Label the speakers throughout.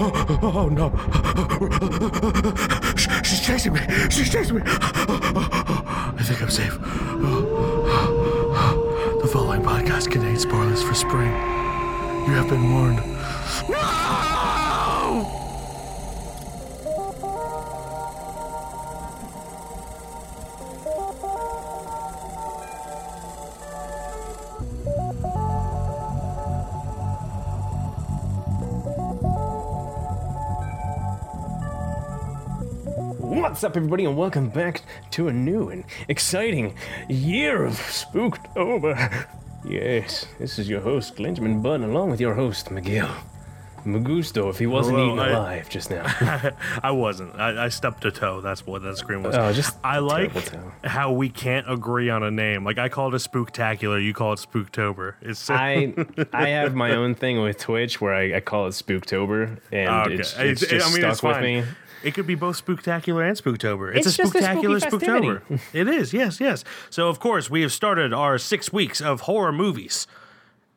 Speaker 1: Oh, oh no. Sh- She's chasing me. She's chasing me. I think I'm safe. The following podcast contains spoilers for spring. You have been warned. No!
Speaker 2: What's up, everybody, and welcome back to a new and exciting year of Spooktober. Yes, this is your host, Glenjamin Button, along with your host, Miguel Magusto, if he wasn't
Speaker 3: Hello,
Speaker 2: eaten
Speaker 3: I-
Speaker 2: alive just now.
Speaker 3: I wasn't. I, I stepped a toe. That's what that scream was.
Speaker 2: Oh, just
Speaker 3: I like
Speaker 2: toe.
Speaker 3: how we can't agree on a name. Like I call it a spooktacular. You call it spooktober. It's so,
Speaker 2: I I have my own thing with Twitch where I, I call it Spooktober, and
Speaker 3: Okay.
Speaker 2: it's,
Speaker 3: It's-
Speaker 2: it's just
Speaker 3: I mean,
Speaker 2: stuck with me.
Speaker 3: It could be both spooktacular and spooktober. It's,
Speaker 2: It's
Speaker 3: a
Speaker 2: just a
Speaker 3: spooktacular spooktober. it is. Yes, yes. So of course we have started our six weeks of horror movies,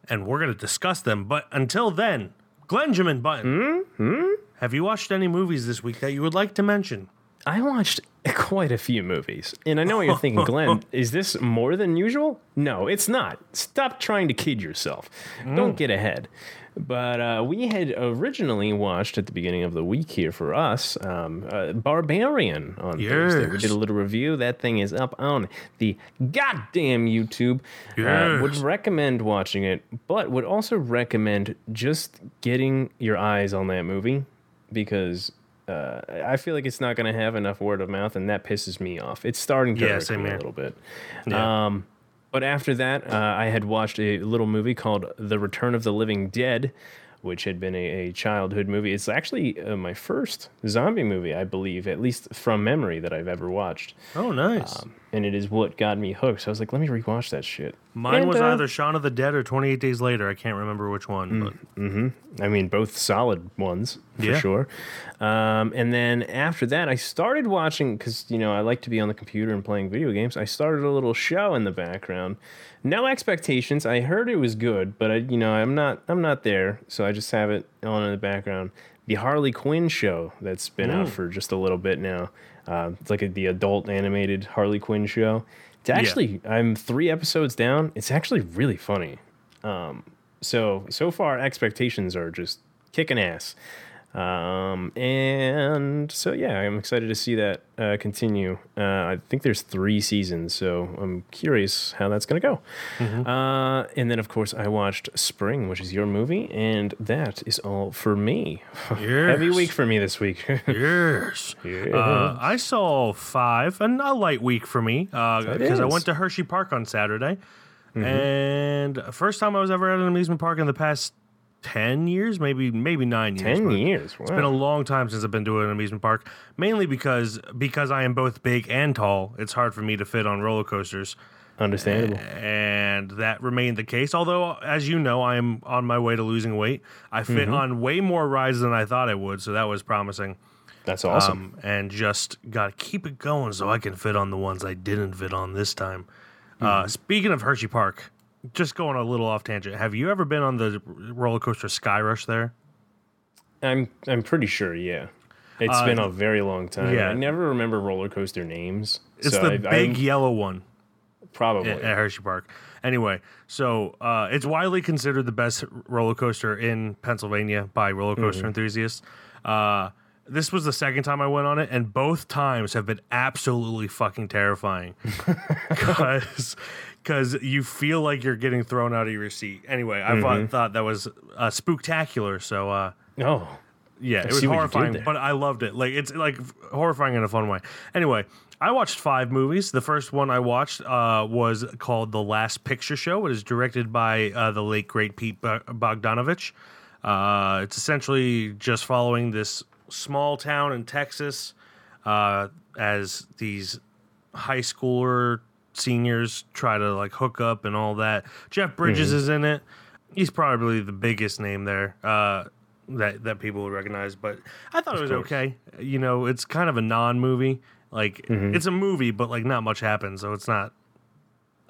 Speaker 3: and we're going to discuss them. But until then, Glenjamin Button,
Speaker 2: Hmm?
Speaker 3: have you watched any movies this week that you would like to mention?
Speaker 2: I watched quite a few movies, and I know what you're thinking, Glenn. Is this more than usual? No, it's not. Stop trying to kid yourself.
Speaker 3: Mm.
Speaker 2: Don't get ahead. But uh, we had originally watched at the beginning of the week here for us um, uh, Barbarian on Thursday. We did a little review. That thing is up on the goddamn YouTube. Uh, would recommend watching it, but would also recommend just getting your eyes on that movie because uh, I feel like it's not going to have enough word of mouth, and that pisses me off. It's starting to
Speaker 3: Yeah, same
Speaker 2: me a little bit.
Speaker 3: Yeah.
Speaker 2: Um, but after that, uh, I had watched a little movie called The Return of the Living Dead, which had been a, a childhood movie. It's actually uh, my first zombie movie, I believe, at least from memory that I've ever watched.
Speaker 3: oh, nice.
Speaker 2: Um, and it is what got me hooked. So I was like, let me rewatch that shit.
Speaker 3: Mine
Speaker 2: And,
Speaker 3: was
Speaker 2: uh,
Speaker 3: either Shaun of the Dead or 28 Days Later. I can't remember which one. Mm, but.
Speaker 2: I mean, both solid ones for
Speaker 3: Yeah.
Speaker 2: sure. Um, and then after that, I started watching because you know I like to be on the computer and playing video games. I started a little show in the background. No expectations. I heard it was good, but I, you know, I'm not. I'm not there, so I just have it on in the background. The Harley Quinn show that's been out for just a little bit now. Uh, it's like a, the adult animated Harley Quinn show. It's actually I'm three episodes down. It's actually really funny. So so far, expectations are just kicking ass. Um, and so yeah, I'm excited to see that uh, continue. Uh, I think there's three seasons, so I'm curious how that's gonna go. Uh, and then of course I watched Spring, which is your movie, and that is all for me. Heavy week for me this week.
Speaker 3: Yes. Uh, I saw five, and a light week for me because I.
Speaker 2: Mm-hmm.
Speaker 3: went to Hershey Park on Saturday. And first time I was ever at an amusement park in the past 10 years, maybe maybe nine years.
Speaker 2: Ten years. Wow.
Speaker 3: It's been a long time since I've been to an amusement park, mainly because because I am both big and tall. It's hard for me to fit on roller coasters.
Speaker 2: Understandable.
Speaker 3: and that remained the case. Although, as you know, I am on my way to losing weight. I fit
Speaker 2: Mm-hmm.
Speaker 3: on way more rides than I thought I would, so that was promising.
Speaker 2: That's awesome.
Speaker 3: Um, and just got to keep it going so I can fit on the ones I didn't fit on this time.
Speaker 2: Mm-hmm.
Speaker 3: Uh, speaking of Hershey Park, just going a little off tangent. Have you ever been on the roller coaster Sky Rush there?
Speaker 2: I'm I'm pretty sure. Yeah. It's
Speaker 3: Uh,
Speaker 2: been a very long time.
Speaker 3: yeah.
Speaker 2: I never remember roller coaster names.
Speaker 3: It's
Speaker 2: so
Speaker 3: the
Speaker 2: I-
Speaker 3: big
Speaker 2: I'm-
Speaker 3: yellow one.
Speaker 2: probably.
Speaker 3: at, at Hershey Park. Anyway, so uh, it's widely considered the best roller coaster in Pennsylvania by roller
Speaker 2: Mm-hmm.
Speaker 3: coaster enthusiasts. Uh, this was the second time I went on it, and both times have been absolutely fucking terrifying because because you feel like you're getting thrown out of your seat. Anyway, I
Speaker 2: Mm-hmm.
Speaker 3: thought, thought that was uh, spooktacular. So. Uh,
Speaker 2: Oh,
Speaker 3: yeah, it was
Speaker 2: see what you did
Speaker 3: horrifying, but I loved it. Like it's like horrifying in a fun way. Anyway, I watched five movies. The first one I watched uh, was called The Last Picture Show. It is directed by uh, the late great Pete Bogdanovich. Uh, it's essentially just following this small town in Texas uh, as these high schooler seniors try to like hook up and all that. Jeff Bridges
Speaker 2: Mm-hmm.
Speaker 3: is in it. He's probably the biggest name there. Uh, that that people would recognize. But I thought it was
Speaker 2: course.
Speaker 3: okay. You know, it's kind of a non-movie. Like
Speaker 2: Mm-hmm.
Speaker 3: it's a movie, but like not much happens, so it's not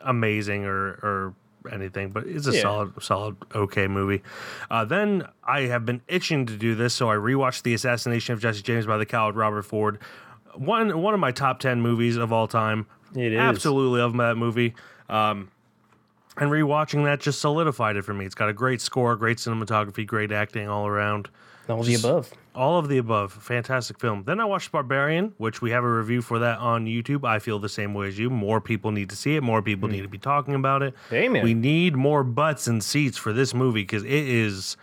Speaker 3: amazing or or anything, but it's a
Speaker 2: Yeah.
Speaker 3: solid, solid, okay movie. Uh, then I have been itching to do this, so I rewatched The Assassination of Jesse James by the coward Robert Ford. One one of my top ten movies of all time.
Speaker 2: It is.
Speaker 3: absolutely love that movie. Um, and rewatching that just solidified it for me. It's got a great score, great cinematography, great acting all around.
Speaker 2: All the above.
Speaker 3: All of the above. Fantastic film. Then I watched Barbarian, which we have a review for that on YouTube. I feel the same way as you. More people need to see it. More people need to be talking about it.
Speaker 2: Amen.
Speaker 3: We need more butts and seats for this movie because it is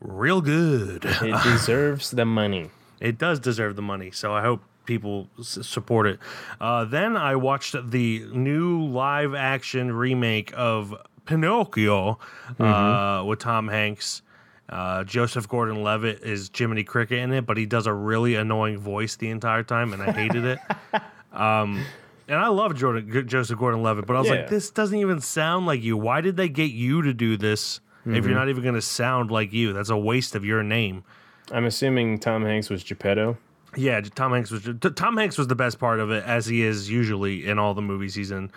Speaker 3: real good.
Speaker 2: It deserves the money.
Speaker 3: It does deserve the money, so I hope people s- support it. Uh, then I watched the new live action remake of Pinocchio uh, with Tom Hanks. Uh, Joseph Gordon Levitt is Jiminy Cricket in it, but he does a really annoying voice the entire time, and I hated it. Um, and I love Jordan, Joseph Gordon Levitt, but I was
Speaker 2: Yeah.
Speaker 3: like, this doesn't even sound like you. Why did they get you to do this if you're not even going to sound like you? That's a waste of your name.
Speaker 2: I'm assuming Tom Hanks was Geppetto.
Speaker 3: Yeah, Tom Hanks was Tom Hanks was the best part of it, as he is usually in all the movies he's in.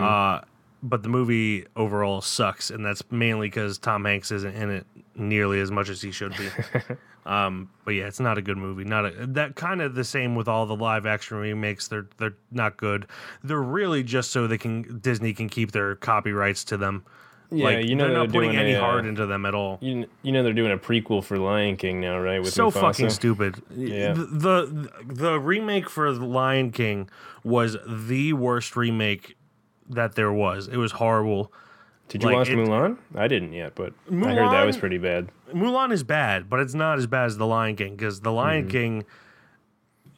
Speaker 3: Uh, but the movie overall sucks, and that's mainly because Tom Hanks isn't in it nearly as much as he should be. um, but yeah, it's not a good movie. Not a, that kind of the same with all the live action remakes. They're they're not good. They're really just so they can Disney can keep their copyrights to them.
Speaker 2: Yeah,
Speaker 3: like,
Speaker 2: you know
Speaker 3: they're not
Speaker 2: they're
Speaker 3: putting
Speaker 2: doing
Speaker 3: any
Speaker 2: a, uh,
Speaker 3: heart into them at all.
Speaker 2: You, you know they're doing a prequel for Lion King now, right? With
Speaker 3: so
Speaker 2: Mufasa?
Speaker 3: fucking stupid.
Speaker 2: Yeah.
Speaker 3: The, the the remake for The Lion King was the worst remake that there was. It was horrible.
Speaker 2: Did you
Speaker 3: like,
Speaker 2: watch
Speaker 3: it-
Speaker 2: Mulan? I didn't yet, but I heard that was pretty bad.
Speaker 3: Mulan is bad, but it's not as bad as The Lion King because The Lion
Speaker 2: Mm-hmm.
Speaker 3: King.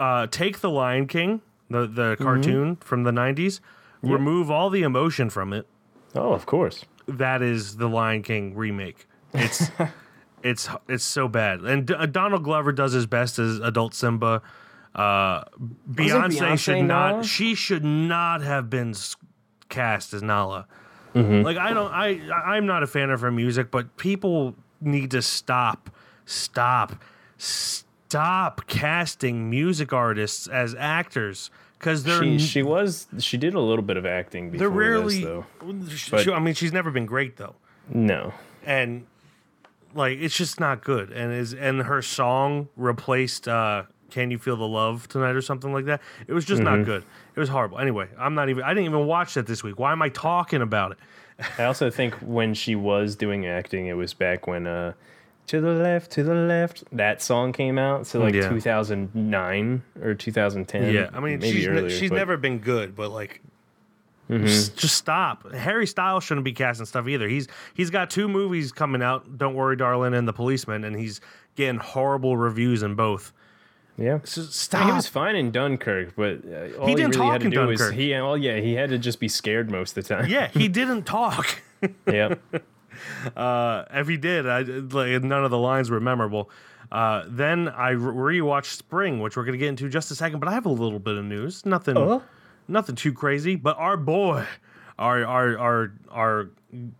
Speaker 3: Uh, take The Lion King, the the
Speaker 2: Mm-hmm.
Speaker 3: cartoon from the '90s, remove all the emotion from it.
Speaker 2: Oh, of course.
Speaker 3: That is the Lion King remake. It's it's it's so bad. And D- Donald Glover does his best as adult Simba. Uh, Beyonce,
Speaker 2: Beyonce
Speaker 3: should not. She should not have been cast as Nala.
Speaker 2: Mm-hmm.
Speaker 3: Like I don't. I I'm not a fan of her music, but people need to stop, stop, stop casting music artists as actors because they're
Speaker 2: She she was she did a little bit of acting
Speaker 3: they're
Speaker 2: before
Speaker 3: rarely.
Speaker 2: this, though.
Speaker 3: She- she- I mean, she's never been great though
Speaker 2: No.
Speaker 3: and like it's just not good and is and her song replaced uh can you feel the love tonight or something like that it was just
Speaker 2: Mm-hmm.
Speaker 3: not good it was horrible anyway i'm not even i didn't even watch that this week why am i talking about it
Speaker 2: I also think when she was doing acting, it was back when uh, "To the Left, to the Left" that song came out. So like
Speaker 3: Yeah.
Speaker 2: 2009 or 2010.
Speaker 3: yeah i mean she's,
Speaker 2: earlier,
Speaker 3: she's
Speaker 2: but-
Speaker 3: never been good but like
Speaker 2: Mm-hmm.
Speaker 3: just, just stop harry styles shouldn't be casting stuff either he's he's got two movies coming out don't worry darling and the policeman and he's getting horrible reviews in both
Speaker 2: Yeah.
Speaker 3: so
Speaker 2: I mean, he was fine in Dunkirk, but uh, all he,
Speaker 3: didn't
Speaker 2: really had
Speaker 3: talk
Speaker 2: to
Speaker 3: in Dunkirk.
Speaker 2: he. Oh yeah, he had to just be scared most of the time.
Speaker 3: yeah he didn't talk
Speaker 2: yeah.
Speaker 3: Uh, if he did, I, like, none of the lines were memorable. Uh, then I rewatched Spring, which we're going to get into in just a second. But I have a little bit of news. Nothing,
Speaker 2: Uh-huh.
Speaker 3: nothing too crazy. But our boy, our our our our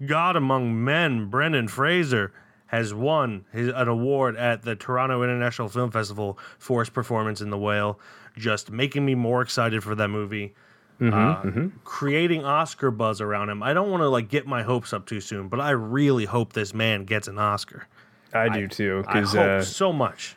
Speaker 3: god among men, Brendan Fraser, has won his, an award at the Toronto International Film Festival for his performance in The Whale. Just making me more excited for that movie. Uh, creating Oscar buzz around him. I don't want to like get my hopes up too soon, but I really hope this man gets an Oscar.
Speaker 2: I do too.
Speaker 3: I
Speaker 2: Because
Speaker 3: hope
Speaker 2: uh,
Speaker 3: so much.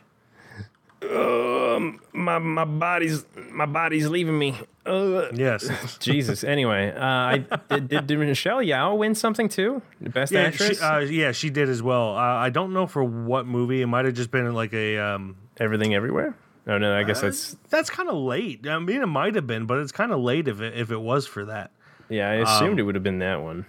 Speaker 2: my my body's my body's leaving me. Uh,
Speaker 3: Yes.
Speaker 2: Jesus. Anyway, uh, I did, did, did Michelle Yeoh win something too? The best
Speaker 3: yeah,
Speaker 2: actress.
Speaker 3: she, uh, yeah, she did as well. Uh, I don't know for what movie. It might have just been like a. Um,
Speaker 2: Everything everywhere. Oh no, I
Speaker 3: Uh,
Speaker 2: guess that's
Speaker 3: that's kind of late. I mean, it might have been, but it's kind of late if it if it was for that.
Speaker 2: yeah. I assumed it would have been that one.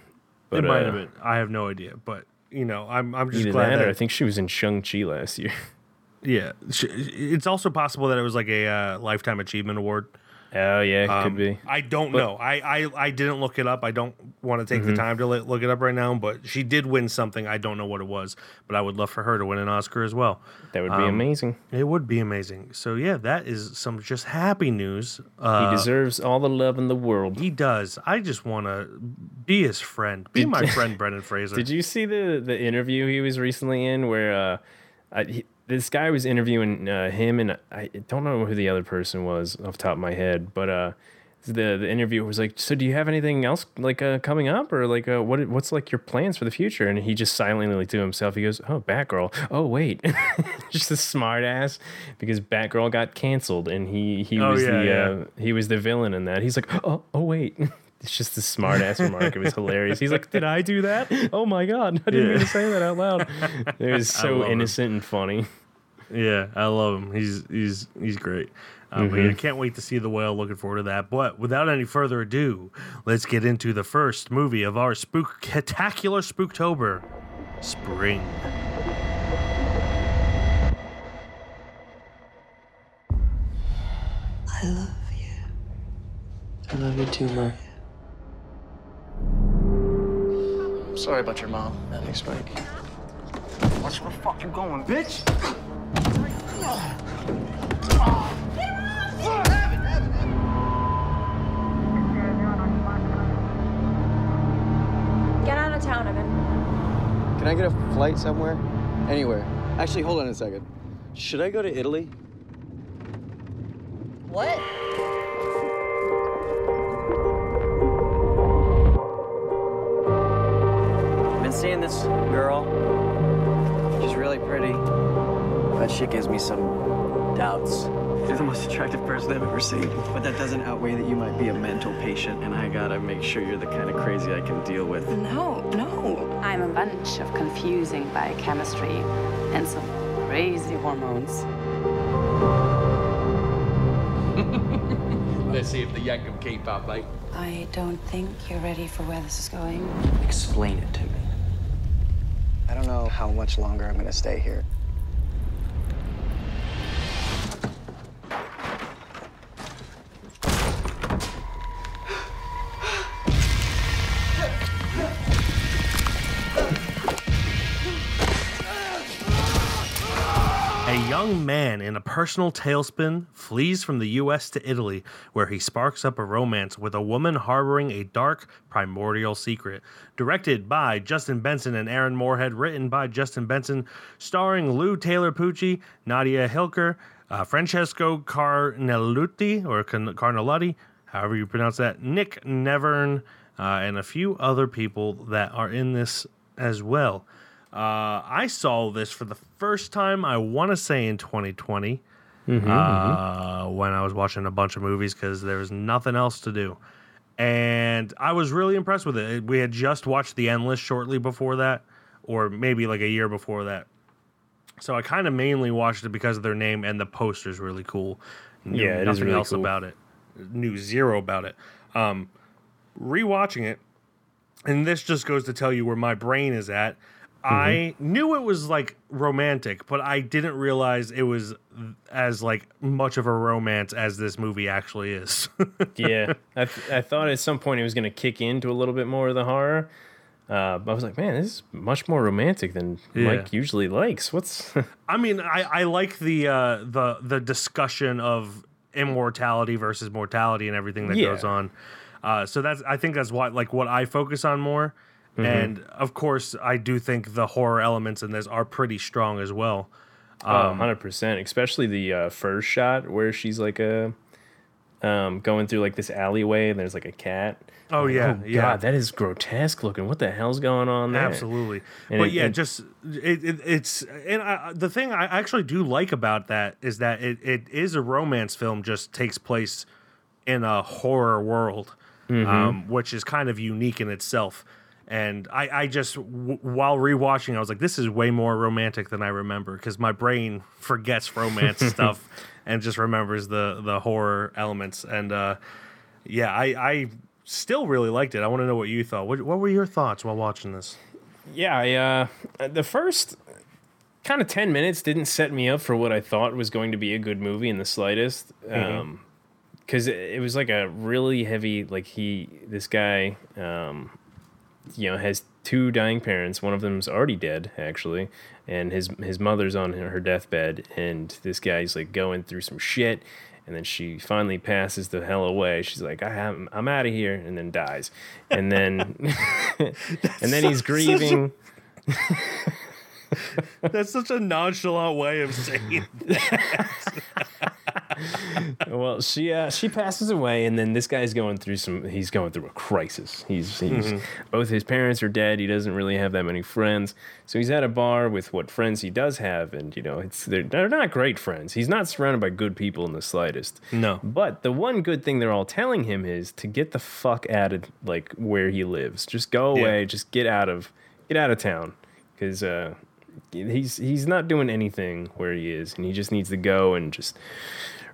Speaker 2: But
Speaker 3: um, it might
Speaker 2: uh,
Speaker 3: have been. I have no idea, but you know, I'm I'm just glad
Speaker 2: that,
Speaker 3: that.
Speaker 2: I think she was in Shang Chi last year.
Speaker 3: yeah, it's also possible that it was like a uh, lifetime achievement award.
Speaker 2: Oh yeah,
Speaker 3: Um,
Speaker 2: could be.
Speaker 3: I don't know. I, I I didn't look it up. I don't want to take
Speaker 2: Mm-hmm.
Speaker 3: the time to look it up right now. But she did win something. I don't know what it was. But I would love for her to win an Oscar as well.
Speaker 2: That would be
Speaker 3: um,
Speaker 2: amazing.
Speaker 3: It would be amazing. So yeah, that is some just happy news.
Speaker 2: He
Speaker 3: Uh,
Speaker 2: deserves all the love in the world.
Speaker 3: he does. I just want to be his friend. Be my friend, Brendan Fraser.
Speaker 2: Did you see the the interview he was recently in where uh, I, he, this guy was interviewing uh, him and I don't know who the other person was off the top of my head, but uh, the the interviewer was like, "So do you have anything else like uh, coming up, or like uh, what what's like your plans for the future?" And he just silently like, to himself, he goes, "Oh, Batgirl. Oh, wait, just a smart ass because Batgirl got canceled, and he he
Speaker 3: Oh,
Speaker 2: was
Speaker 3: yeah,
Speaker 2: the
Speaker 3: yeah.
Speaker 2: Uh, he was the villain in that. He's like, oh oh wait." It's just a smart ass remark. It was hilarious. He's like, "Did I do that? Oh my god! I didn't
Speaker 3: Yeah.
Speaker 2: mean to say that out loud." It was so
Speaker 3: love it.
Speaker 2: innocent and funny.
Speaker 3: Yeah, I love him. He's he's he's great. Uh, but yeah, I can't wait to see the whale. Looking forward to that. But without any further ado, let's get into the first movie of our spooktacular Spooktober, Spring.
Speaker 4: I love you.
Speaker 5: I love you too, Mark.
Speaker 6: Sorry about your mom. Thanks, Mike.
Speaker 7: Watch where the fuck you going, bitch?
Speaker 8: Get out of town, Evan.
Speaker 5: Can I get a flight somewhere? Anywhere. Actually, hold on a second. Should I go to Italy?
Speaker 4: What?
Speaker 5: Seeing this girl. She's really pretty. But she gives me some doubts.
Speaker 6: You're the most attractive person I've ever seen.
Speaker 5: But that doesn't outweigh that you might be a mental patient, and I gotta make sure you're the kind of crazy I can deal with.
Speaker 4: No, no.
Speaker 9: I'm a bunch of confusing biochemistry and some crazy hormones.
Speaker 10: Let's see if the young can keep up, mate.
Speaker 9: I don't think you're ready for where this is going.
Speaker 5: Explain it to me.
Speaker 6: Don't know how much longer I'm gonna stay here.
Speaker 3: Personal tailspin flees from the U.S. to Italy, where he sparks up a romance with a woman harboring a dark, primordial secret. Directed by Justin Benson and Aaron Moorhead, written by Justin Benson, starring Lou Taylor Pucci, Nadia Hilker, uh, Francesco Carnelutti, or Can- Carnelotti, however you pronounce that, Nick Nevern, uh, and a few other people that are in this as well. Uh, I saw this for the first time, I want to say in 2020, uh, when I was watching a bunch of movies because there was nothing else to do. And I was really impressed with it. We had just watched The Endless shortly before that, or maybe like a year before that. So I kind of mainly watched it because of their name and the poster's really cool. Knew
Speaker 2: Yeah, it is
Speaker 3: nothing
Speaker 2: really
Speaker 3: else
Speaker 2: cool.
Speaker 3: about it. Knew zero about it. Um, rewatching it, and this just goes to tell you where my brain is at. I knew it was like romantic, but I didn't realize it was as like much of a romance as this movie actually is.
Speaker 2: yeah, I, th- I thought at some point it was going to kick into a little bit more of the horror. Uh, but I was like, man, this is much more romantic than Mike usually likes. What's
Speaker 3: I mean, I, I like the uh, the the discussion of immortality versus mortality and everything that
Speaker 2: Yeah.
Speaker 3: goes on. Uh, so that's I think that's what like what I focus on more.
Speaker 2: Mm-hmm.
Speaker 3: And of course, I do think the horror elements in this are pretty strong as well.
Speaker 2: Um, hundred percent, especially the uh, first shot where she's like a um, going through like this alleyway and there's like a cat.
Speaker 3: Oh yeah,
Speaker 2: oh
Speaker 3: yeah.
Speaker 2: god, that is grotesque looking. What the hell's going on there?
Speaker 3: Absolutely.
Speaker 2: And
Speaker 3: but
Speaker 2: it-
Speaker 3: yeah,
Speaker 2: it-
Speaker 3: just it, it, it's and I, the thing I actually do like about that is that it, it is a romance film. Just takes place in a horror world,
Speaker 2: Mm-hmm.
Speaker 3: um, which is kind of unique in itself. And I, I just w- while rewatching, I was like, this is way more romantic than I remember because my brain forgets romance stuff and just remembers the the horror elements. And uh, yeah, I, I still really liked it. I want to know what you thought. What, what were your thoughts while watching this?
Speaker 2: Yeah, I, uh, the first kind of 10 minutes didn't set me up for what I thought was going to be a good movie in the slightest. Um, because it, it was like a really heavy, like he, this guy, um, you know, has two dying parents. One of them's already dead, actually, and his his mother's on her deathbed, and this guy's like going through some shit. And then she finally passes the hell away. She's like, I am, I'm out of here, and then dies. And then, and then he's grieving.
Speaker 3: That's such a nonchalant way of saying.
Speaker 2: Well, she uh, she passes away, and then this guy's going through some. He's going through a crisis. He's he's
Speaker 3: Mhm.
Speaker 2: both his parents are dead. He doesn't really have that many friends, so he's at a bar with what friends he does have, and you know it's they're, they're not great friends. He's not surrounded by good people in the slightest.
Speaker 3: No.
Speaker 2: But the one good thing they're all telling him is to get the fuck out of like where he lives. Just go
Speaker 3: Yeah.
Speaker 2: away. Just get out of get out of town because uh, he's he's not doing anything where he is, and he just needs to go and just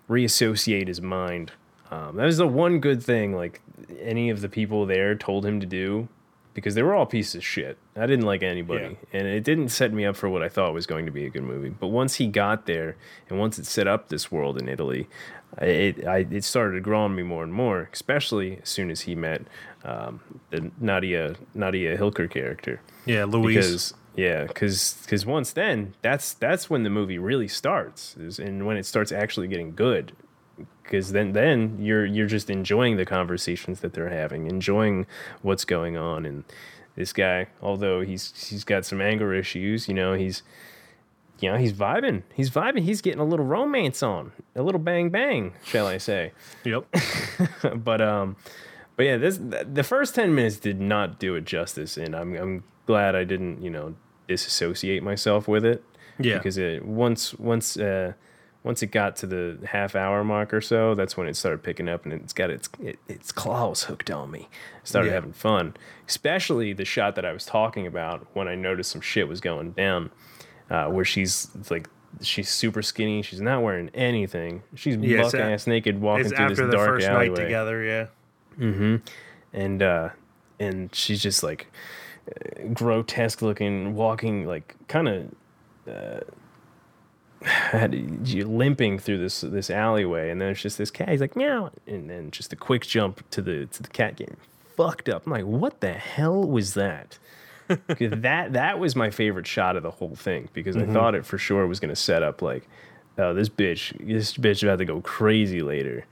Speaker 2: reassociate his mind. Um, that was the one good thing like any of the people there told him to do because they were all pieces of shit. I didn't like anybody, and it didn't set me up for what I thought was going to be a good movie. But once he got there, and once it set up this world in Italy, it I, it started to grow on me more and more. Especially as soon as he met um, the Nadia Nadia Hilker character.
Speaker 3: Yeah, Louise.
Speaker 2: Because yeah, because because once then, that's that's when the movie really starts, is, and when it starts actually getting good. Because then then you're you're just enjoying the conversations that they're having, enjoying what's going on, and this guy, although he's he's got some anger issues, you know, he's you know he's vibing, he's vibing, he's getting a little romance on, a little bang bang, shall I say?
Speaker 3: Yep.
Speaker 2: but um, but yeah, this the first ten minutes did not do it justice, and I'm I'm glad I didn't you know disassociate myself with it.
Speaker 3: Yeah.
Speaker 2: because it once once uh once it got to the half hour mark or so, that's when it started picking up, and it's got its it, its claws hooked on me. I started
Speaker 3: Yeah.
Speaker 2: having fun, especially the shot that I was talking about when I noticed some shit was going down, uh, where she's like. She's super skinny. She's not wearing anything. She's
Speaker 3: Yeah,
Speaker 2: buck ass naked walking
Speaker 3: it's
Speaker 2: through
Speaker 3: after
Speaker 2: this
Speaker 3: the
Speaker 2: dark
Speaker 3: first
Speaker 2: alleyway.
Speaker 3: night together. Yeah.
Speaker 2: Mm-hmm. And uh, and she's just like grotesque looking, walking like kind of uh, you limping through this this alleyway, and then it's just this cat. He's like meow, and then just a quick jump to the to the cat getting fucked up. I'm like, what the hell was that? that that was my favorite shot of the whole thing because
Speaker 3: Mhm.
Speaker 2: I thought it for sure was going to set up like, oh, this bitch, this bitch about to go crazy later.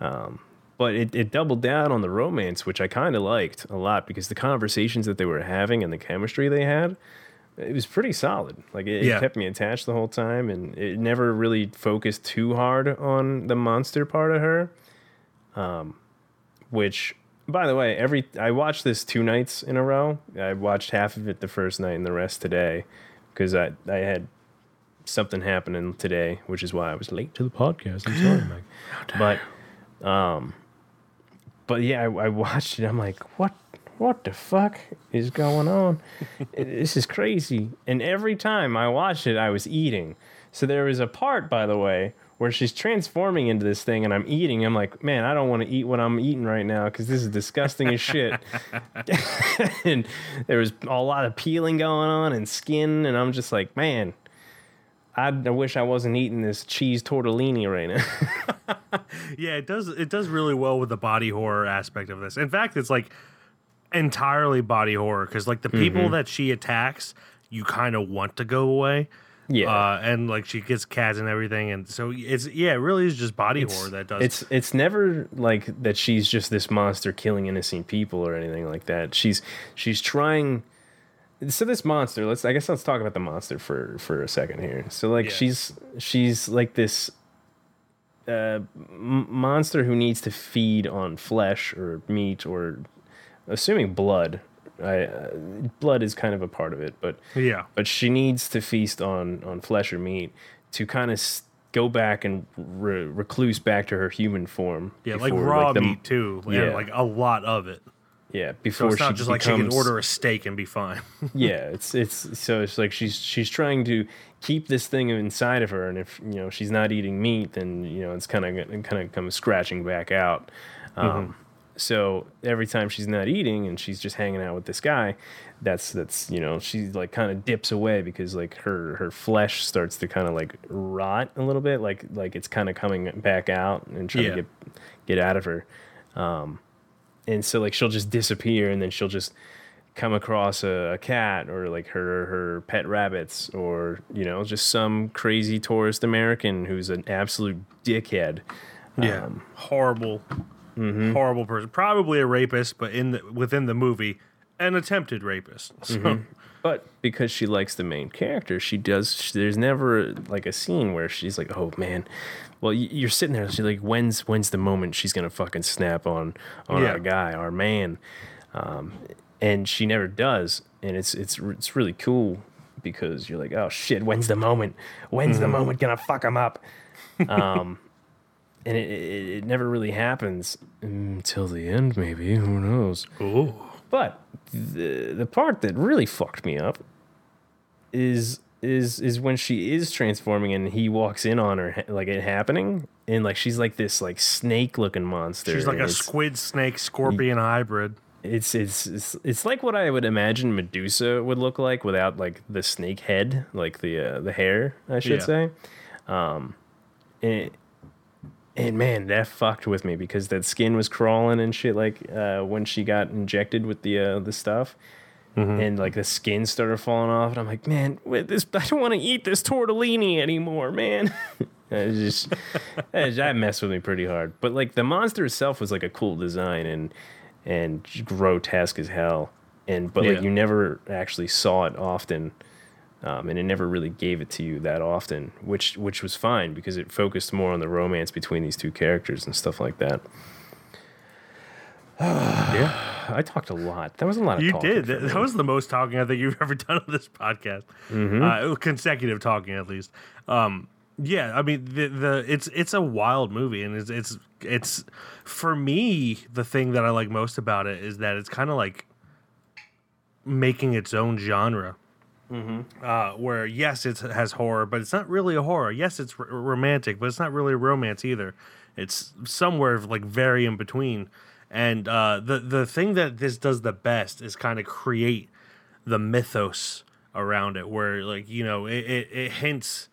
Speaker 2: Um, but it, it doubled down on the romance, which I kind of liked a lot because the conversations that they were having and the chemistry they had, it was pretty solid. Like it,
Speaker 3: Yeah.
Speaker 2: it kept me attached the whole time, and it never really focused too hard on the monster part of her. Um, which, by the way, every I watched this two nights in a row. I watched half of it the first night and the rest today because I I had something happening today, which is why I was late to the podcast. I'm sorry, Mike. But um, but yeah, I, I watched it. I'm like, what? What the fuck is going on? This is crazy. And every time I watched it, I was eating. So there was a part, by the way, where she's transforming into this thing, and I'm eating. I'm like, man, I don't want to eat what I'm eating right now because this is disgusting as shit. and there was a lot of peeling going on and skin, and I'm just like, man, I, I wish I wasn't eating this cheese tortellini right now.
Speaker 3: Yeah, it does. It does really well with the body horror aspect of this. In fact, it's like entirely body horror because like the people
Speaker 2: Mhm.
Speaker 3: that she attacks, you kind of want to go away.
Speaker 2: Yeah.
Speaker 3: uh, and like she gets cats and everything, and so it's yeah, it really is just body horror that does.
Speaker 2: It's it's never like that she's just this monster killing innocent people or anything like that. She's she's trying so this monster, let's I guess let's talk about the monster for for a second here. So like
Speaker 3: Yeah.
Speaker 2: she's she's like this uh m- monster who needs to feed on flesh or meat or assuming blood. I uh, blood is kind of a part of it, but
Speaker 3: Yeah.
Speaker 2: but she needs to feast on on flesh or meat to kind of s- go back and re- recluse back to her human form.
Speaker 3: yeah, like
Speaker 2: before,
Speaker 3: raw
Speaker 2: the-
Speaker 3: meat too,
Speaker 2: Yeah,
Speaker 3: and like a lot of it.
Speaker 2: Yeah. before So
Speaker 3: it's not
Speaker 2: she
Speaker 3: just like she can order a steak and be fine.
Speaker 2: yeah, it's it's so it's like she's she's trying to keep this thing inside of her, and if you know she's not eating meat, then you know it's kind of kind of comes scratching back out. Um,
Speaker 3: Mhm.
Speaker 2: So every time she's not eating and she's just hanging out with this guy, that's that's you know she like kind of dips away because like her her flesh starts to kind of like rot a little bit, like like it's kind of coming back out and trying
Speaker 3: Yeah.
Speaker 2: to get get out of her. Um, and so like she'll just disappear and then she'll just come across a, a cat or like her her pet rabbits or you know just some crazy tourist American who's an absolute dickhead.
Speaker 3: Yeah,
Speaker 2: Um,
Speaker 3: horrible,
Speaker 2: mhm.
Speaker 3: horrible person. Probably a rapist, but in the within the movie, an attempted rapist. So,
Speaker 2: Mm-hmm. But because she likes the main character, she does. She, there's never like a scene where she's like, "Oh man." Well, you're sitting there. She's like, "When's when's the moment she's gonna fucking snap on on
Speaker 3: Yeah.
Speaker 2: our guy, our man?" Um, and she never does, and it's it's it's really cool because you're like, "Oh shit, when's the moment? When's the moment gonna fuck him up?" Um, and it, it it never really happens until the end. Maybe who knows?
Speaker 3: Ooh.
Speaker 2: But the the part that really fucked me up is is is when she is transforming and he walks in on her like it happening and like she's like this like snake looking monster.
Speaker 3: she's like a squid snake scorpion hybrid.
Speaker 2: It's, it's it's it's like what I would imagine Medusa would look like without like the snake head, like the uh, the hair, I should
Speaker 3: Yeah.
Speaker 2: say. Um, and and man, that fucked with me because that skin was crawling and shit. Like uh, when she got injected with the uh, the stuff, and like the skin started falling off, and I'm like, man, this I don't want to eat this tortellini anymore, man. It just that that messed with me pretty hard. But like the monster itself was like a cool design and and grotesque as hell. And but
Speaker 3: Yeah.
Speaker 2: like you never actually saw it often. Um, and it never really gave it to you that often, which which was fine because it focused more on the romance between these two characters and stuff like that.
Speaker 3: yeah.
Speaker 2: I talked a lot. That was a lot of
Speaker 3: You
Speaker 2: talking
Speaker 3: did. That, was the most talking I think you've ever done on this podcast. Uh, consecutive talking, at least. Um, yeah, I mean the the it's it's a wild movie, and it's it's it's for me the thing that I like most about it is that it's kind of like making its own genre. Uh, where yes, it has horror, but it's not really a horror. Yes, it's r- romantic, but it's not really a romance either. It's somewhere like very in between. And uh, the the thing that this does the best is kind of create the mythos around it, where like you know it, it, it hints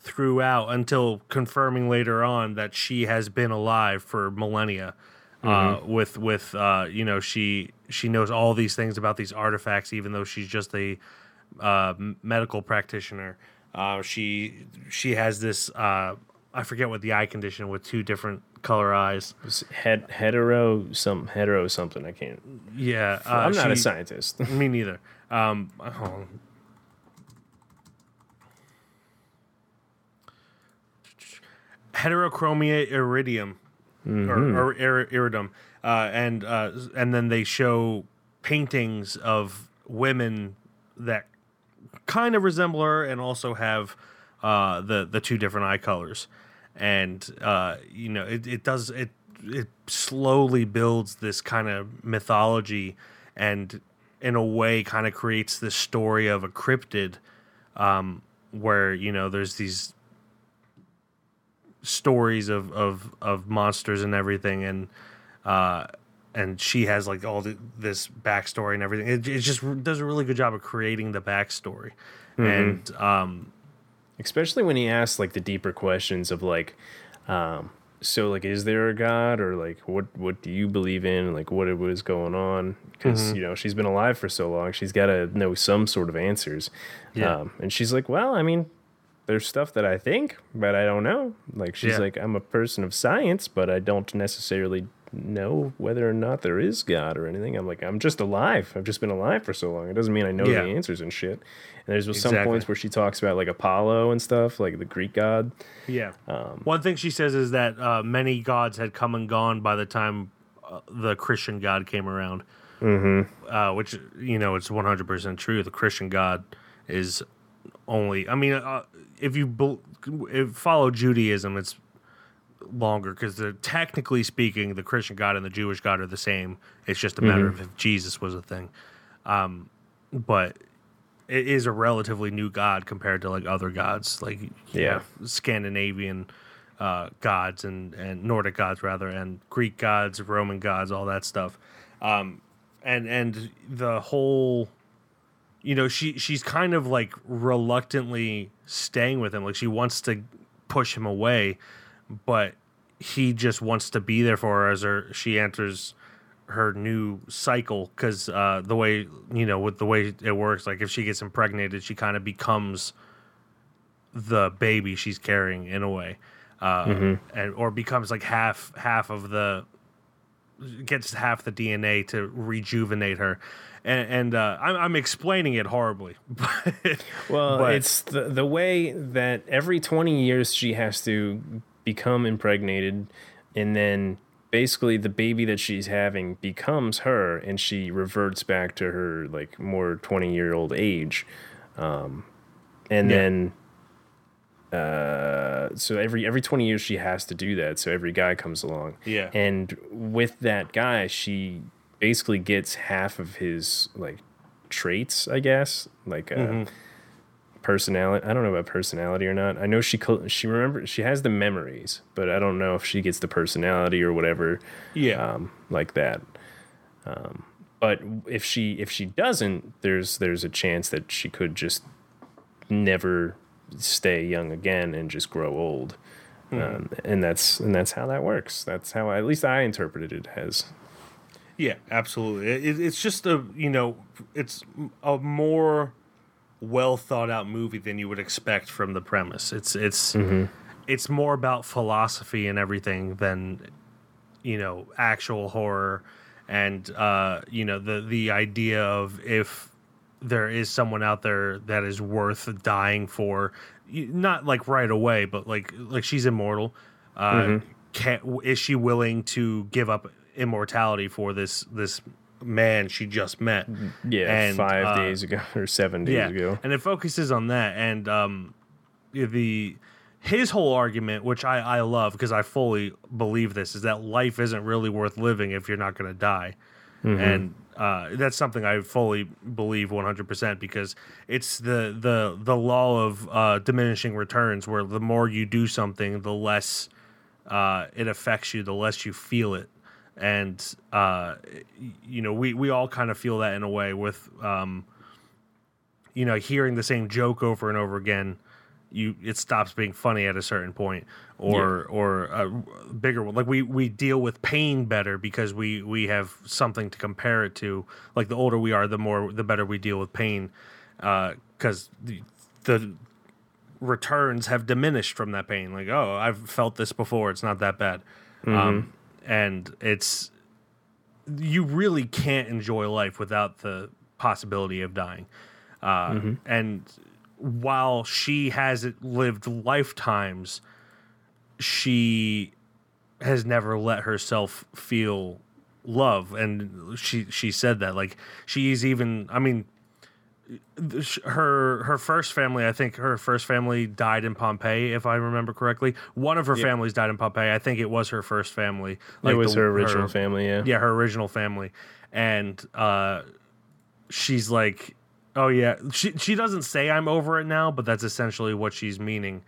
Speaker 3: throughout until confirming later on that she has been alive for millennia. Uh, with with uh, you know she she knows all these things about these artifacts, even though she's just a uh, medical practitioner. Uh, she she has this uh, I forget what the eye condition with two different color eyes.
Speaker 2: Het- hetero some hetero something. I can't.
Speaker 3: Yeah, uh,
Speaker 2: I'm not a scientist.
Speaker 3: Me neither. Um, oh. Heterochromia iridium or, or ir- iridum, uh, and uh, and then they show paintings of women that kind of resemble her and also have uh, the the two different eye colors, and uh, you know it, it does it it slowly builds this kind of mythology and in a way kind of creates this story of a cryptid um, where you know there's these stories of, of, of monsters and everything. And uh, and she has like all the, this backstory and everything. It, it just does a really good job of creating the backstory. And um,
Speaker 2: especially when he asks like the deeper questions of like um so like is there a god? Or like what what do you believe in? Like what was going on? Because you know she's been alive for so long she's got to know some sort of answers.
Speaker 3: Yeah.
Speaker 2: um, and she's like well i mean there's stuff that i think but i don't know. Like she's
Speaker 3: Yeah.
Speaker 2: like i'm a person of science but i don't necessarily know whether or not there is god or anything i'm like i'm just alive i've just been alive for so long it doesn't mean i know
Speaker 3: Yeah.
Speaker 2: the answers and shit and there's some points where she talks about like apollo and stuff like the greek god
Speaker 3: Yeah.
Speaker 2: Um,
Speaker 3: One thing she says is that uh, many gods had come and gone by the time uh, the Christian God came around. Mm-hmm. Uh, which you know it's one hundred percent true. The Christian God is only. I mean, uh, if you bel if follow Judaism, it's longer because technically speaking, the Christian God and the Jewish God are the same. It's just a matter of if Jesus was a thing. Um, but it is a relatively new god compared to like other gods, like
Speaker 2: Yeah.
Speaker 3: have Scandinavian uh, gods and and Nordic gods rather, and Greek gods, Roman gods, all that stuff. Um, and and the whole, you know, she she's kind of like reluctantly staying with him, like she wants to push him away, but he just wants to be there for her as her she enters her new cycle because uh, the way you know with the way it works like if she gets impregnated she kind of becomes the baby she's carrying in a way uh, and or becomes like half half of the gets half the DNA to rejuvenate her. And, and uh, I'm, I'm explaining it horribly. but-
Speaker 2: Well,
Speaker 3: but-
Speaker 2: it's the the way that every 20 years she has to become impregnated and then basically the baby that she's having becomes her and she reverts back to her like more 20 year old age. Um and
Speaker 3: Yeah.
Speaker 2: then uh so every every 20 years she has to do that so every guy comes along
Speaker 3: Yeah.
Speaker 2: and with that guy she basically gets half of his like traits i guess like uh
Speaker 3: Mm-hmm.
Speaker 2: Personality i don't know about personality or not i know she she remember she has the memories but i don't know if she gets the personality or whatever
Speaker 3: yeah.
Speaker 2: um, like that. Um, but if she if she doesn't, there's there's a chance that she could just never stay young again and just grow old. Um, and that's and that's how that works. That's how at least I interpreted it as.
Speaker 3: Yeah, absolutely. It, it's just a you know, it's a more well thought out movie than you would expect from the premise. It's it's it's more about philosophy and everything than you know actual horror and uh, you know the the idea of if there is someone out there that is worth dying for, not like right away, but like like she's immortal. Uh, can, is she willing to give up immortality for this this man she just met?
Speaker 2: Yeah,
Speaker 3: And,
Speaker 2: five
Speaker 3: uh,
Speaker 2: days ago or seven days ago.
Speaker 3: and it focuses on that. And um the his whole argument which i i love because i fully believe this is that life isn't really worth living if you're not going to die and uh, that's something I fully believe 100% because it's the the the law of uh, diminishing returns, where the more you do something, the less uh, it affects you, the less you feel it, and uh, you know we we all kind of feel that in a way with um, you know hearing the same joke over and over again you it stops being funny at a certain point or or a bigger one. Like we we deal with pain better because we we have something to compare it to. Like the older we are the more the better we deal with pain because the, the returns have diminished from that pain. Like oh i've felt this before. It's not that bad. Um, and it's you really can't enjoy life without the possibility of dying uh, and while she hasn't lived lifetimes, she has never let herself feel love, and she she said that like she's even. I mean, her her first family. I think her first family died in Pompeii, if I remember correctly. One of her families died in Pompeii. I think it was her first family.
Speaker 2: it was
Speaker 3: the-
Speaker 2: her original family, yeah.
Speaker 3: yeah, her original family, and uh, she's like, "Oh yeah." She she doesn't say I'm over it now, but that's essentially what she's meaning.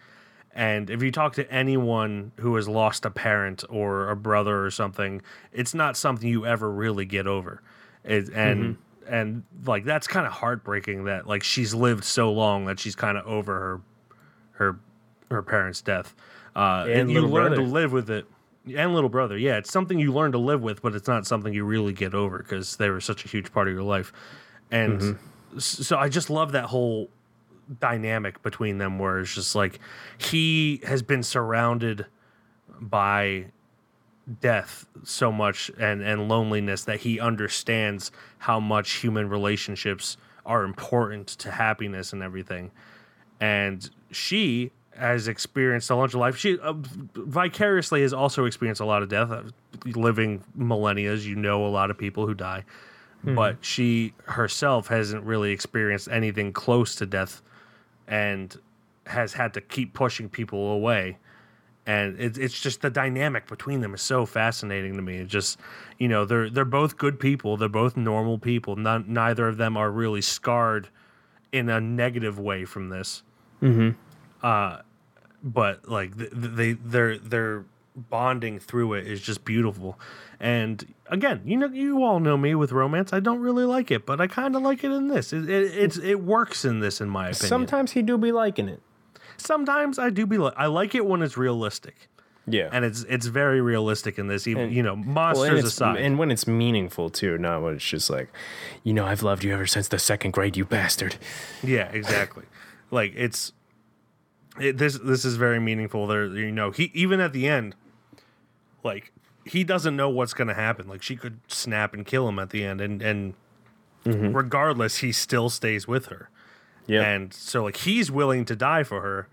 Speaker 3: And if you talk to anyone who has lost a parent or a brother or something, it's not something you ever really get over. It, and and like that's kind of heartbreaking that like she's lived so long that she's kind of over her her her parents' death. Uh,
Speaker 2: And
Speaker 3: and you learn to live with it. And little brother, yeah, it's something you learn to live with, but it's not something you really get over because they were such a huge part of your life. And
Speaker 2: Mm-hmm.
Speaker 3: so I just love that whole dynamic between them, where it's just like he has been surrounded by death so much and and loneliness that he understands how much human relationships are important to happiness and everything. And she has experienced a bunch of life. She uh, vicariously has also experienced a lot of death Uh, living millennia you know a lot of people who die. But she herself hasn't really experienced anything close to death and has had to keep pushing people away and it, it's just the dynamic between them is so fascinating to me. It just, you know, they're they're both good people. They're both normal people. None, neither of them are really scarred in a negative way from this. Mm-hmm. Uh, but like th- th- they they're they're bonding through it is just beautiful. And again, you know, you all know me with romance. I don't really like it, but I kind of like it in this. It, it it's it works in this, in my opinion.
Speaker 2: Sometimes he do be liking it.
Speaker 3: Sometimes I do be like I like it when it's realistic
Speaker 2: Yeah.
Speaker 3: and it's it's very realistic in this. Even
Speaker 2: And-
Speaker 3: you know,
Speaker 2: Well,
Speaker 3: monsters
Speaker 2: and, it's,
Speaker 3: aside,
Speaker 2: and when it's meaningful too, not when it's just like, you know, I've loved you ever since the second grade, you bastard.
Speaker 3: yeah, exactly. like it's it, this this is very meaningful. There, you know, he even at the end, like he doesn't know what's going to happen. Like she could snap and kill him at the end, and and
Speaker 2: Mm-hmm.
Speaker 3: regardless, he still stays with her.
Speaker 2: Yeah.
Speaker 3: and so like he's willing to die for her,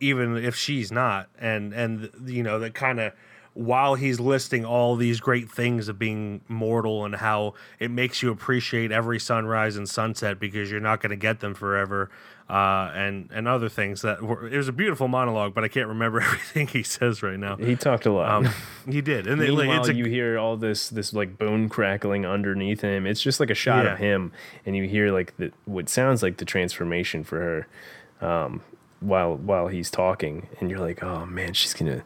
Speaker 3: even if she's not. And and you know that kind of while he's listing all these great things of being mortal and how it makes you appreciate every sunrise and sunset because you're not going to get them forever uh, and and other things that were it was a beautiful monologue but i can't remember everything he says right now
Speaker 2: he talked a lot.
Speaker 3: um, he did and like,
Speaker 2: Meanwhile,
Speaker 3: it's a,
Speaker 2: you hear all this this like bone crackling underneath him. It's just like a shot
Speaker 3: Yeah.
Speaker 2: of him, and you hear like the what sounds like the transformation for her, um, while while he's talking, and you're like, oh man, she's gonna.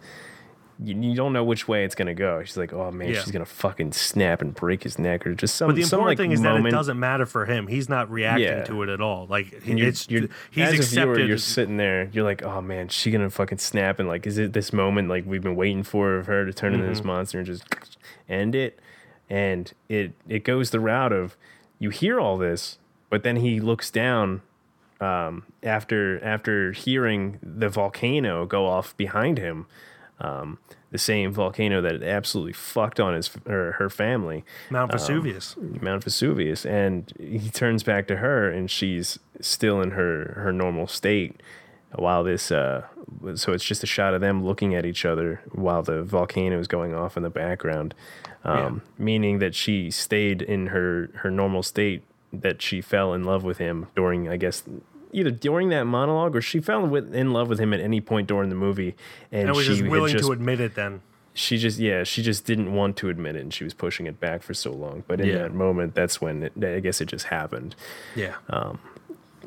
Speaker 2: You, you don't know which way it's gonna go. She's like, oh man,
Speaker 3: Yeah.
Speaker 2: she's gonna fucking snap and break his neck, or just some.
Speaker 3: but the
Speaker 2: some,
Speaker 3: important
Speaker 2: like,
Speaker 3: thing is that it doesn't matter for him he's not reacting
Speaker 2: Yeah.
Speaker 3: to it at all like
Speaker 2: you're,
Speaker 3: it's
Speaker 2: you're,
Speaker 3: he's
Speaker 2: as a viewer, you're sitting there. You're like, oh man, she gonna fucking snap and like, is it this moment like we've been waiting for of her to turn into
Speaker 3: Mm-hmm.
Speaker 2: this monster and just end it? And it it goes the route of you hear all this, but then he looks down um, after after hearing the volcano go off behind him, um, the same volcano that absolutely fucked on his or her family.
Speaker 3: mount vesuvius
Speaker 2: Mount Vesuvius, and he turns back to her, and she's still in her her normal state. While this, uh, so it's just a shot of them looking at each other while the volcano is going off in the background, um, meaning that she stayed in her her normal state. That she fell in love with him during, I guess, either during that monologue or she fell with, in love with him at any point during the movie, and,
Speaker 3: and was
Speaker 2: she
Speaker 3: just willing
Speaker 2: just
Speaker 3: to admit it then
Speaker 2: she just yeah she just didn't want to admit it and she was pushing it back for so long but in
Speaker 3: Yeah.
Speaker 2: that moment that's when it, i guess it just happened
Speaker 3: yeah Um,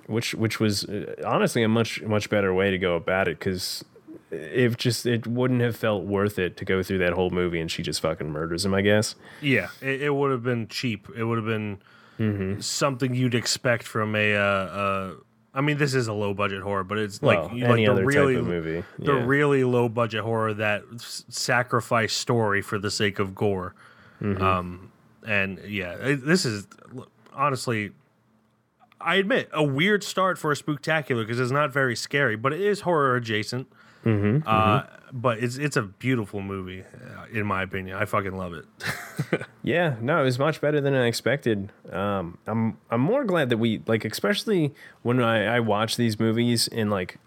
Speaker 2: which which was uh, honestly a much much better way to go about it because it just it wouldn't have felt worth it to go through that whole movie and she just fucking murders him i guess
Speaker 3: Yeah, it, it would have been cheap. It would have been
Speaker 2: Mm-hmm.
Speaker 3: something you'd expect from a. Uh, uh, I mean, this is a low budget horror, but it's
Speaker 2: well
Speaker 3: like
Speaker 2: any
Speaker 3: like
Speaker 2: other
Speaker 3: the really
Speaker 2: type of movie
Speaker 3: the really low budget horror that s- sacrifice story for the sake of gore.
Speaker 2: Mm-hmm.
Speaker 3: Um, and yeah, it- this is honestly. I admit a weird start for a spooktacular because it's not very scary, but it is horror adjacent.
Speaker 2: Mm-hmm,
Speaker 3: uh, But it's it's a beautiful movie, uh, in my opinion. I fucking love it.
Speaker 2: Yeah, no, it was much better than I expected. Um, I'm I'm more glad that we like, especially when I, I watch these movies and like,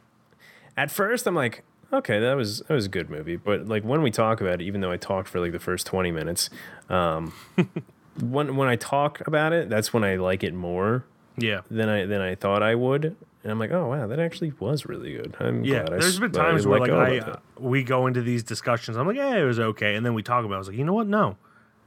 Speaker 2: at first I'm like, okay, that was that was a good movie, but like when we talk about it, even though I talked for like the first twenty minutes, um, when when I talk about it, that's when I like it more
Speaker 3: yeah.
Speaker 2: than I than I thought I would, and I'm like, oh wow, that actually was really good. I'm
Speaker 3: Yeah,
Speaker 2: glad I
Speaker 3: there's
Speaker 2: s-
Speaker 3: been
Speaker 2: I
Speaker 3: times where like I
Speaker 2: about
Speaker 3: we go into these discussions. I'm like, yeah, it was okay, and then we talk about. it. I was like, you know what? No,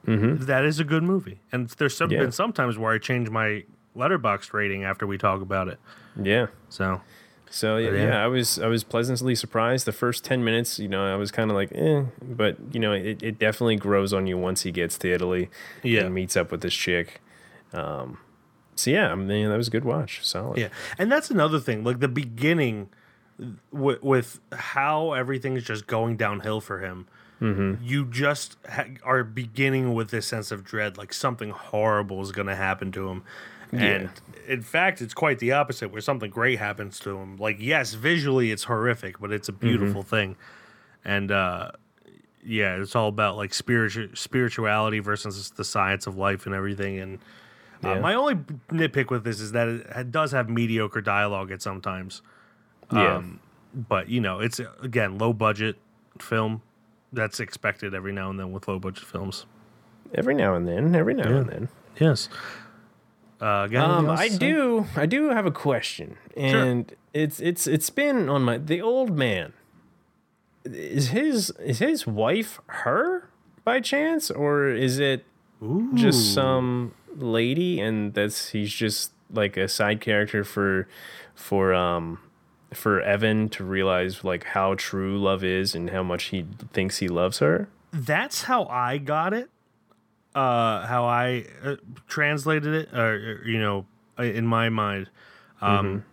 Speaker 3: That is a good movie. And there's some
Speaker 2: Mm-hmm. Yeah.
Speaker 3: been sometimes where I change my Letterboxd rating after we talk about it.
Speaker 2: yeah.
Speaker 3: So
Speaker 2: So yeah,
Speaker 3: yeah.
Speaker 2: yeah, I was I was pleasantly surprised. The first ten minutes, you know, I was kind of like, eh, but you know, it, it definitely grows on you once he gets to Italy
Speaker 3: Yeah.
Speaker 2: and meets up with this chick. Um, so yeah, I mean, that was a good watch, solid.
Speaker 3: yeah, and that's another thing. Like the beginning with, with how everything's just going downhill for him.
Speaker 2: Mm-hmm.
Speaker 3: You just ha- are beginning with this sense of dread, like something horrible is going to happen to him. And in fact, it's quite the opposite, where something great happens to him. Like, yes, visually it's horrific, but it's a
Speaker 2: Mm-hmm.
Speaker 3: beautiful thing. And uh, yeah, it's all about like spiritual spirituality versus the science of life and everything. And uh, my only nitpick with this is that it, it does have mediocre dialogue at sometimes.
Speaker 2: yeah.
Speaker 3: Um, but you know, it's again low budget film. That's expected every now and then with low budget films.
Speaker 2: every now and then, every now and then.
Speaker 3: Yes. Uh,
Speaker 2: Um, I
Speaker 3: say?
Speaker 2: do, I do have a question, and it's it's it's been on my the old man. Is his is his wife her by chance, or is it just some lady, and that's he's just like a side character for for um for Evan to realize like how true love is and how much he thinks he loves her.
Speaker 3: That's how I got it. Uh, how I uh, translated it, or, you know, uh, in my mind. Um,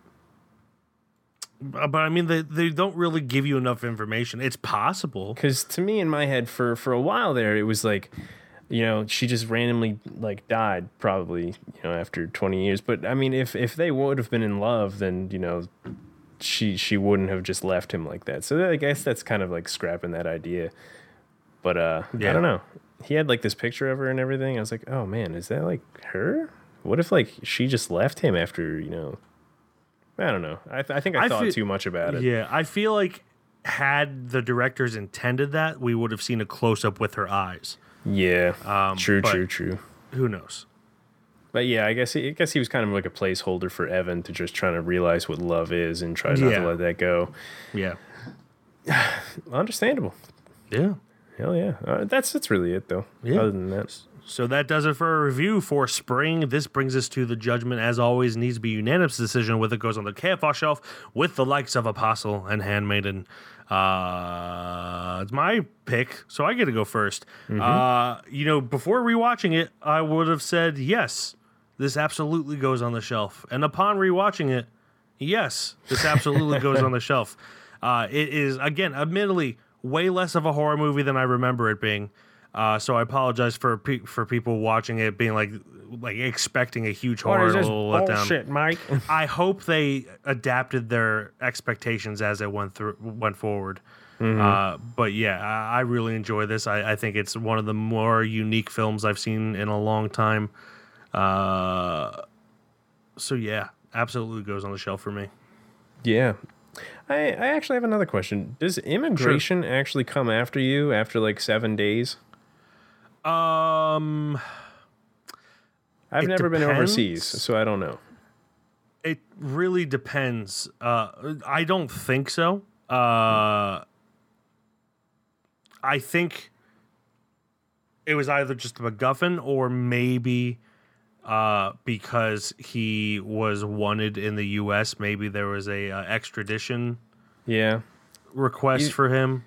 Speaker 3: but, but I mean, they they don't really give you enough information. It's possible.
Speaker 2: because to me in my head for for a while there it was like you know she just randomly like died probably you know after 20 years but i mean if if they would have been in love then you know she she wouldn't have just left him like that so i guess that's kind of like scrapping that idea But uh,
Speaker 3: Yeah.
Speaker 2: I don't know. He had like this picture of her and everything. I was like, oh man, is that like her? What if like she just left him after you know? I don't know. I, th- I think I,
Speaker 3: I
Speaker 2: thought
Speaker 3: feel-
Speaker 2: too much about it.
Speaker 3: Yeah, I feel like had the directors intended that, we would have seen a close up with her eyes.
Speaker 2: Yeah.
Speaker 3: Um,
Speaker 2: true. True. True.
Speaker 3: Who knows?
Speaker 2: But yeah, I guess he, I guess he was kind of like a placeholder for Evan to just trying to realize what love is and try not
Speaker 3: Yeah.
Speaker 2: to let that go.
Speaker 3: Yeah.
Speaker 2: Understandable.
Speaker 3: Yeah.
Speaker 2: Hell yeah. Uh, that's that's really it though.
Speaker 3: Yeah.
Speaker 2: Other than that,
Speaker 3: So that does it for a review for spring. This brings us to the judgment. As always, needs to be unanimous decision whether it goes on the KFR shelf with the likes of Apostle and Handmaiden. Uh, it's my pick, so I get to go 1st Uh, you know, before rewatching it, I would have said yes, this absolutely goes on the shelf. And upon rewatching it, yes, this absolutely goes on the shelf. Uh, it is again, admittedly, way less of a horror movie than I remember it being. Uh, so I apologize for pe- for people watching it being like like expecting a huge horror and a little letdown.
Speaker 2: Mike?
Speaker 3: I hope they adapted their expectations as it went through went forward. Uh, but yeah, I, I really enjoy this. I, I think it's one of the more unique films I've seen in a long time. Uh, so yeah, absolutely goes on the shelf for me.
Speaker 2: Yeah. I, I actually have another question. Does immigration actually come after you after like seven days?
Speaker 3: Um,
Speaker 2: I've
Speaker 3: It
Speaker 2: never been overseas, so I don't know.
Speaker 3: it really depends. Uh, I don't think so. Uh, I think it was either just a MacGuffin or maybe uh, because he was wanted in the U.S. Maybe there was a uh, extradition
Speaker 2: Yeah.
Speaker 3: request
Speaker 2: You-
Speaker 3: for him.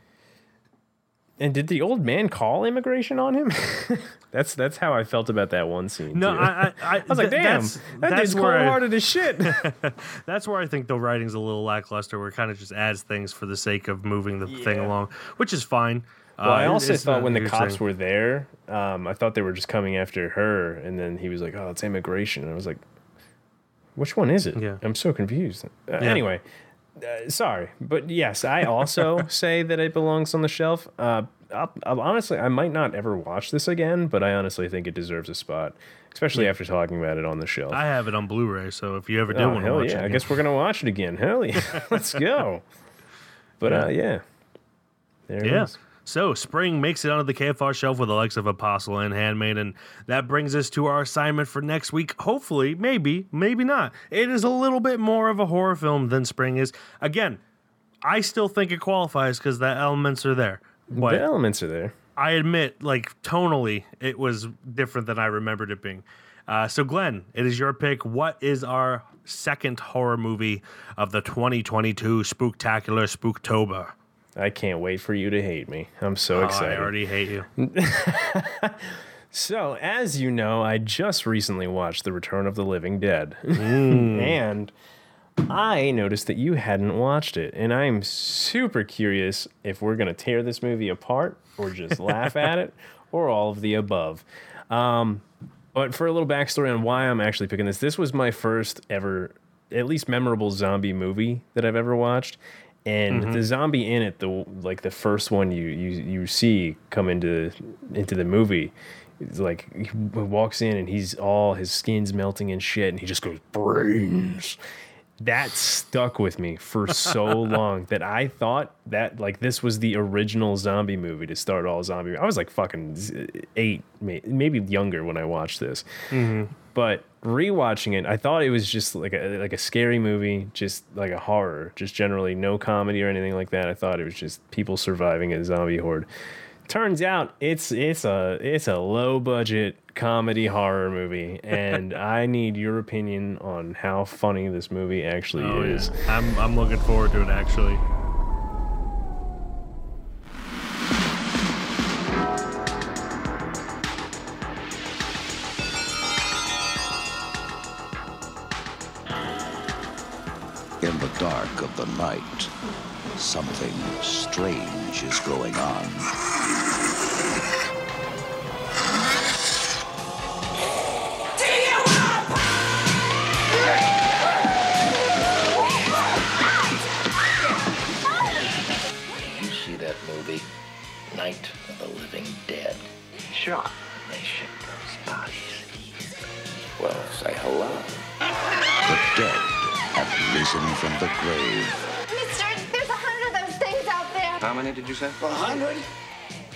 Speaker 2: And did the old man call immigration on him? that's that's how I felt about that one scene.
Speaker 3: No. I, I, I,
Speaker 2: I was like,
Speaker 3: th-
Speaker 2: damn,
Speaker 3: that's-
Speaker 2: that
Speaker 3: that's
Speaker 2: dude's
Speaker 3: where
Speaker 2: cold-hearted as shit.
Speaker 3: That's where I think the writing's a little lackluster, where it kind of just adds things for the sake of moving the thing along, which is fine.
Speaker 2: Well, I
Speaker 3: Uh, it-
Speaker 2: also thought when the cops
Speaker 3: thing.
Speaker 2: were there, um, I thought they were just coming after her, and then he was like, "Oh, it's immigration." And I was like, "Which one is it?"
Speaker 3: Yeah.
Speaker 2: I'm so confused. Uh, Anyway, uh, sorry, but yes, I also say that it belongs on the shelf. Uh, I'll, I'll, honestly, I might not ever watch this again, but I honestly think it deserves a spot, especially after talking about it on the shelf.
Speaker 3: I have it on Blu-ray, so if you ever do
Speaker 2: oh,
Speaker 3: want to watch
Speaker 2: yeah!
Speaker 3: it,
Speaker 2: I guess we're gonna watch it again. Hell yeah! Let's go. But uh, yeah, there it
Speaker 3: yeah.
Speaker 2: is.
Speaker 3: So spring makes it onto the KFR shelf with the likes of Apostle and Handmaid, and that brings us to our assignment for next week. Hopefully, maybe, maybe not. It is a little bit more of a horror film than Spring is. Again, I still think it qualifies because the elements are there. But
Speaker 2: the elements are there.
Speaker 3: I admit, like tonally, it was different than I remembered it being. Uh, so, Glenn, it is your pick. What is our second horror movie of the 2022 Spooktacular Spooktober?
Speaker 2: I can't wait for you to hate me. I'm so
Speaker 3: Oh,
Speaker 2: excited.
Speaker 3: I already hate you.
Speaker 2: So, as you know, I just recently watched The Return of the Living Dead.
Speaker 3: Mm.
Speaker 2: and I noticed that you hadn't watched it. And I'm super curious if we're going to tear this movie apart or just laugh at it or all of the above. Um, but for a little backstory on why I'm actually picking this, this was my first ever, at least memorable zombie movie that I've ever watched. And mm-hmm. the zombie in it, the like the first one you you you see come into into the movie, it's like he walks in and he's all his skin's melting and shit, and he just goes brains. That stuck with me for so long that I thought that like this was the original zombie movie to start all zombie. I was like fucking eight, maybe younger when I watched this. Mm-hmm. But rewatching it, I thought it was just like a like a scary movie, just like a horror, just generally no comedy or anything like that. I thought it was just people surviving a zombie horde. Turns out it's it's a it's a low budget comedy horror movie, and I need your opinion on how funny this movie actually
Speaker 3: Oh,
Speaker 2: is.
Speaker 3: yeah. I'm, I'm looking forward to it, actually.
Speaker 8: In the dark of the night, something strange is going on.
Speaker 11: shot. They ship those bodies. Well, say hello. The dead have
Speaker 8: risen from the grave.
Speaker 11: Mister, there's a hundred of those things out there.
Speaker 10: How many did you say?
Speaker 7: A hundred.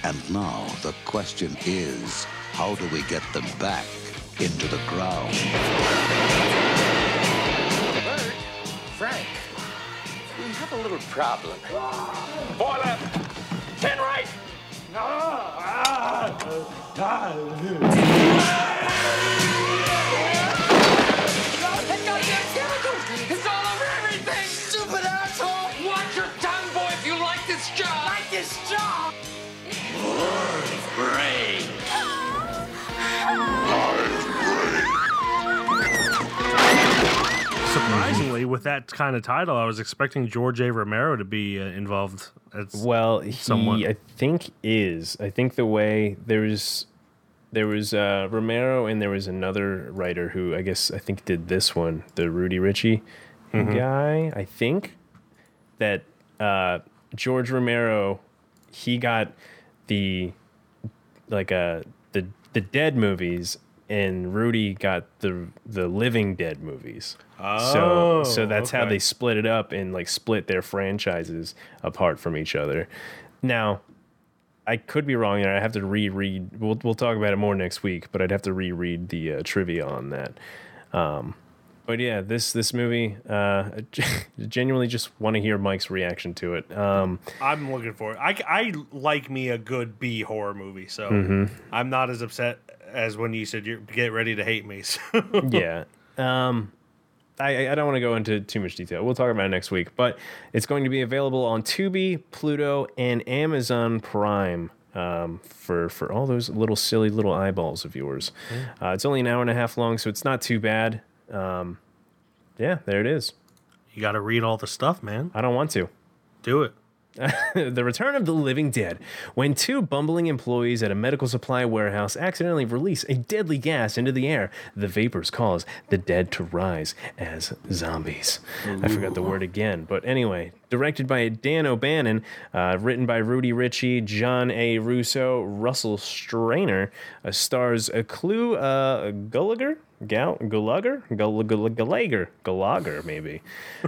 Speaker 8: And now the question is, how do we get them back into the ground?
Speaker 10: Burt, Frank, we have a little problem. Boiler. ten right,
Speaker 7: it's all over everything! Stupid asshole! Watch your tongue, boy, if you like this job! Like
Speaker 3: Surprisingly, with that kind of title, I was expecting George A. Romero to be uh, involved. As
Speaker 2: Well, he
Speaker 3: Somewhat.
Speaker 2: I think is. I think the way there was there was uh, Romero and there was another writer who I guess I think did this one, the Rudy Ricci guy. I think that uh, George Romero he got the like uh the the dead movies and Rudy got the the living dead movies. so so
Speaker 3: Oh,
Speaker 2: that's how they split it up and like split their franchises apart from each other. Now, I could be wrong there. I have to reread. We'll we'll talk about it more next week, but I'd have to reread the uh, trivia on that. Um, but yeah, this this movie, uh, genuinely just want to hear Mike's reaction to it. Um,
Speaker 3: I'm looking for it. I, I like me a good B horror movie, so
Speaker 2: Mhm.
Speaker 3: I'm not as upset as when you said you get ready to hate me. So.
Speaker 2: yeah. Um, I, I don't want to go into too much detail. We'll talk about it next week, but it's going to be available on Tubi, Pluto, and Amazon Prime um, for for all those little silly little eyeballs of yours. Uh, it's only an hour and a half long, so it's not too bad. Um, yeah, there it is.
Speaker 3: You got to read all the stuff, man.
Speaker 2: I don't want to.
Speaker 3: Do it.
Speaker 2: the Return of the Living Dead. When two bumbling employees at a medical supply warehouse accidentally release a deadly gas into the air, the vapors cause the dead to rise as zombies. I forgot the word again, but anyway, directed by Dan O'Bannon, uh, written by Rudy Ricci, John A. Russo, Russell Streiner, uh, stars a Clu uh, Gallagher. Gal- Gall- Gallagher? Gallagher, maybe.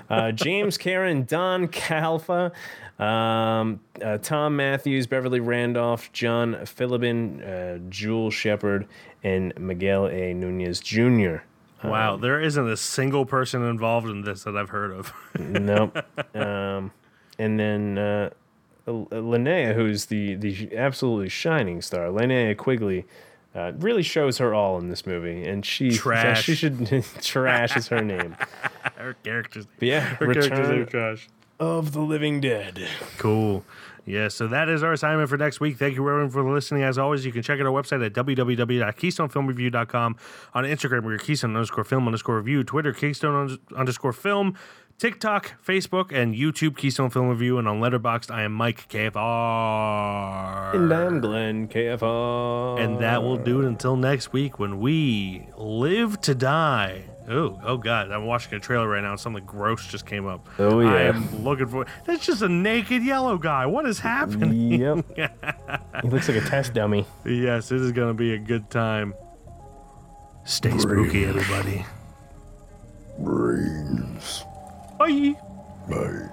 Speaker 2: Uh, James Karen, Don Calfa, um, uh, Thom Mathews, Beverly Randolph, John Philibin, uh, Jewel Shepard, and Miguel A. Nunez Jr.
Speaker 3: Wow, there isn't a single person involved in this that I've heard of.
Speaker 2: nope. Um, and then uh, Linnea, who's the the absolutely shining star, Linnea Quigley, uh, really shows her all in this movie, and she
Speaker 3: Trash.
Speaker 2: she should trash is her name.
Speaker 3: Her characters.
Speaker 2: But yeah,
Speaker 3: her characters
Speaker 2: Return
Speaker 3: are trash.
Speaker 2: of the Living Dead.
Speaker 3: Cool. Yeah, so that is our assignment for next week. Thank you, everyone, for listening. As always, you can check out our website at www.keystonefilmreview.com. On Instagram, we're Keystone underscore film underscore review. Twitter, Keystone underscore film. TikTok, Facebook, and YouTube, Keystone Film Review. And on Letterboxd, I am Mike KFR.
Speaker 2: And I'm Glenn KFR.
Speaker 3: And that will do it until next week when we live to die. Oh, oh God! I'm watching a trailer right now, and something gross just came up.
Speaker 2: Oh, yeah.
Speaker 3: I am looking for. That's just a naked yellow guy. What is happening?
Speaker 2: Yep. he looks like a test dummy.
Speaker 3: yes, this is gonna be a good time. Stay spooky, everybody.
Speaker 1: Brains.
Speaker 3: Bye.
Speaker 1: Bye.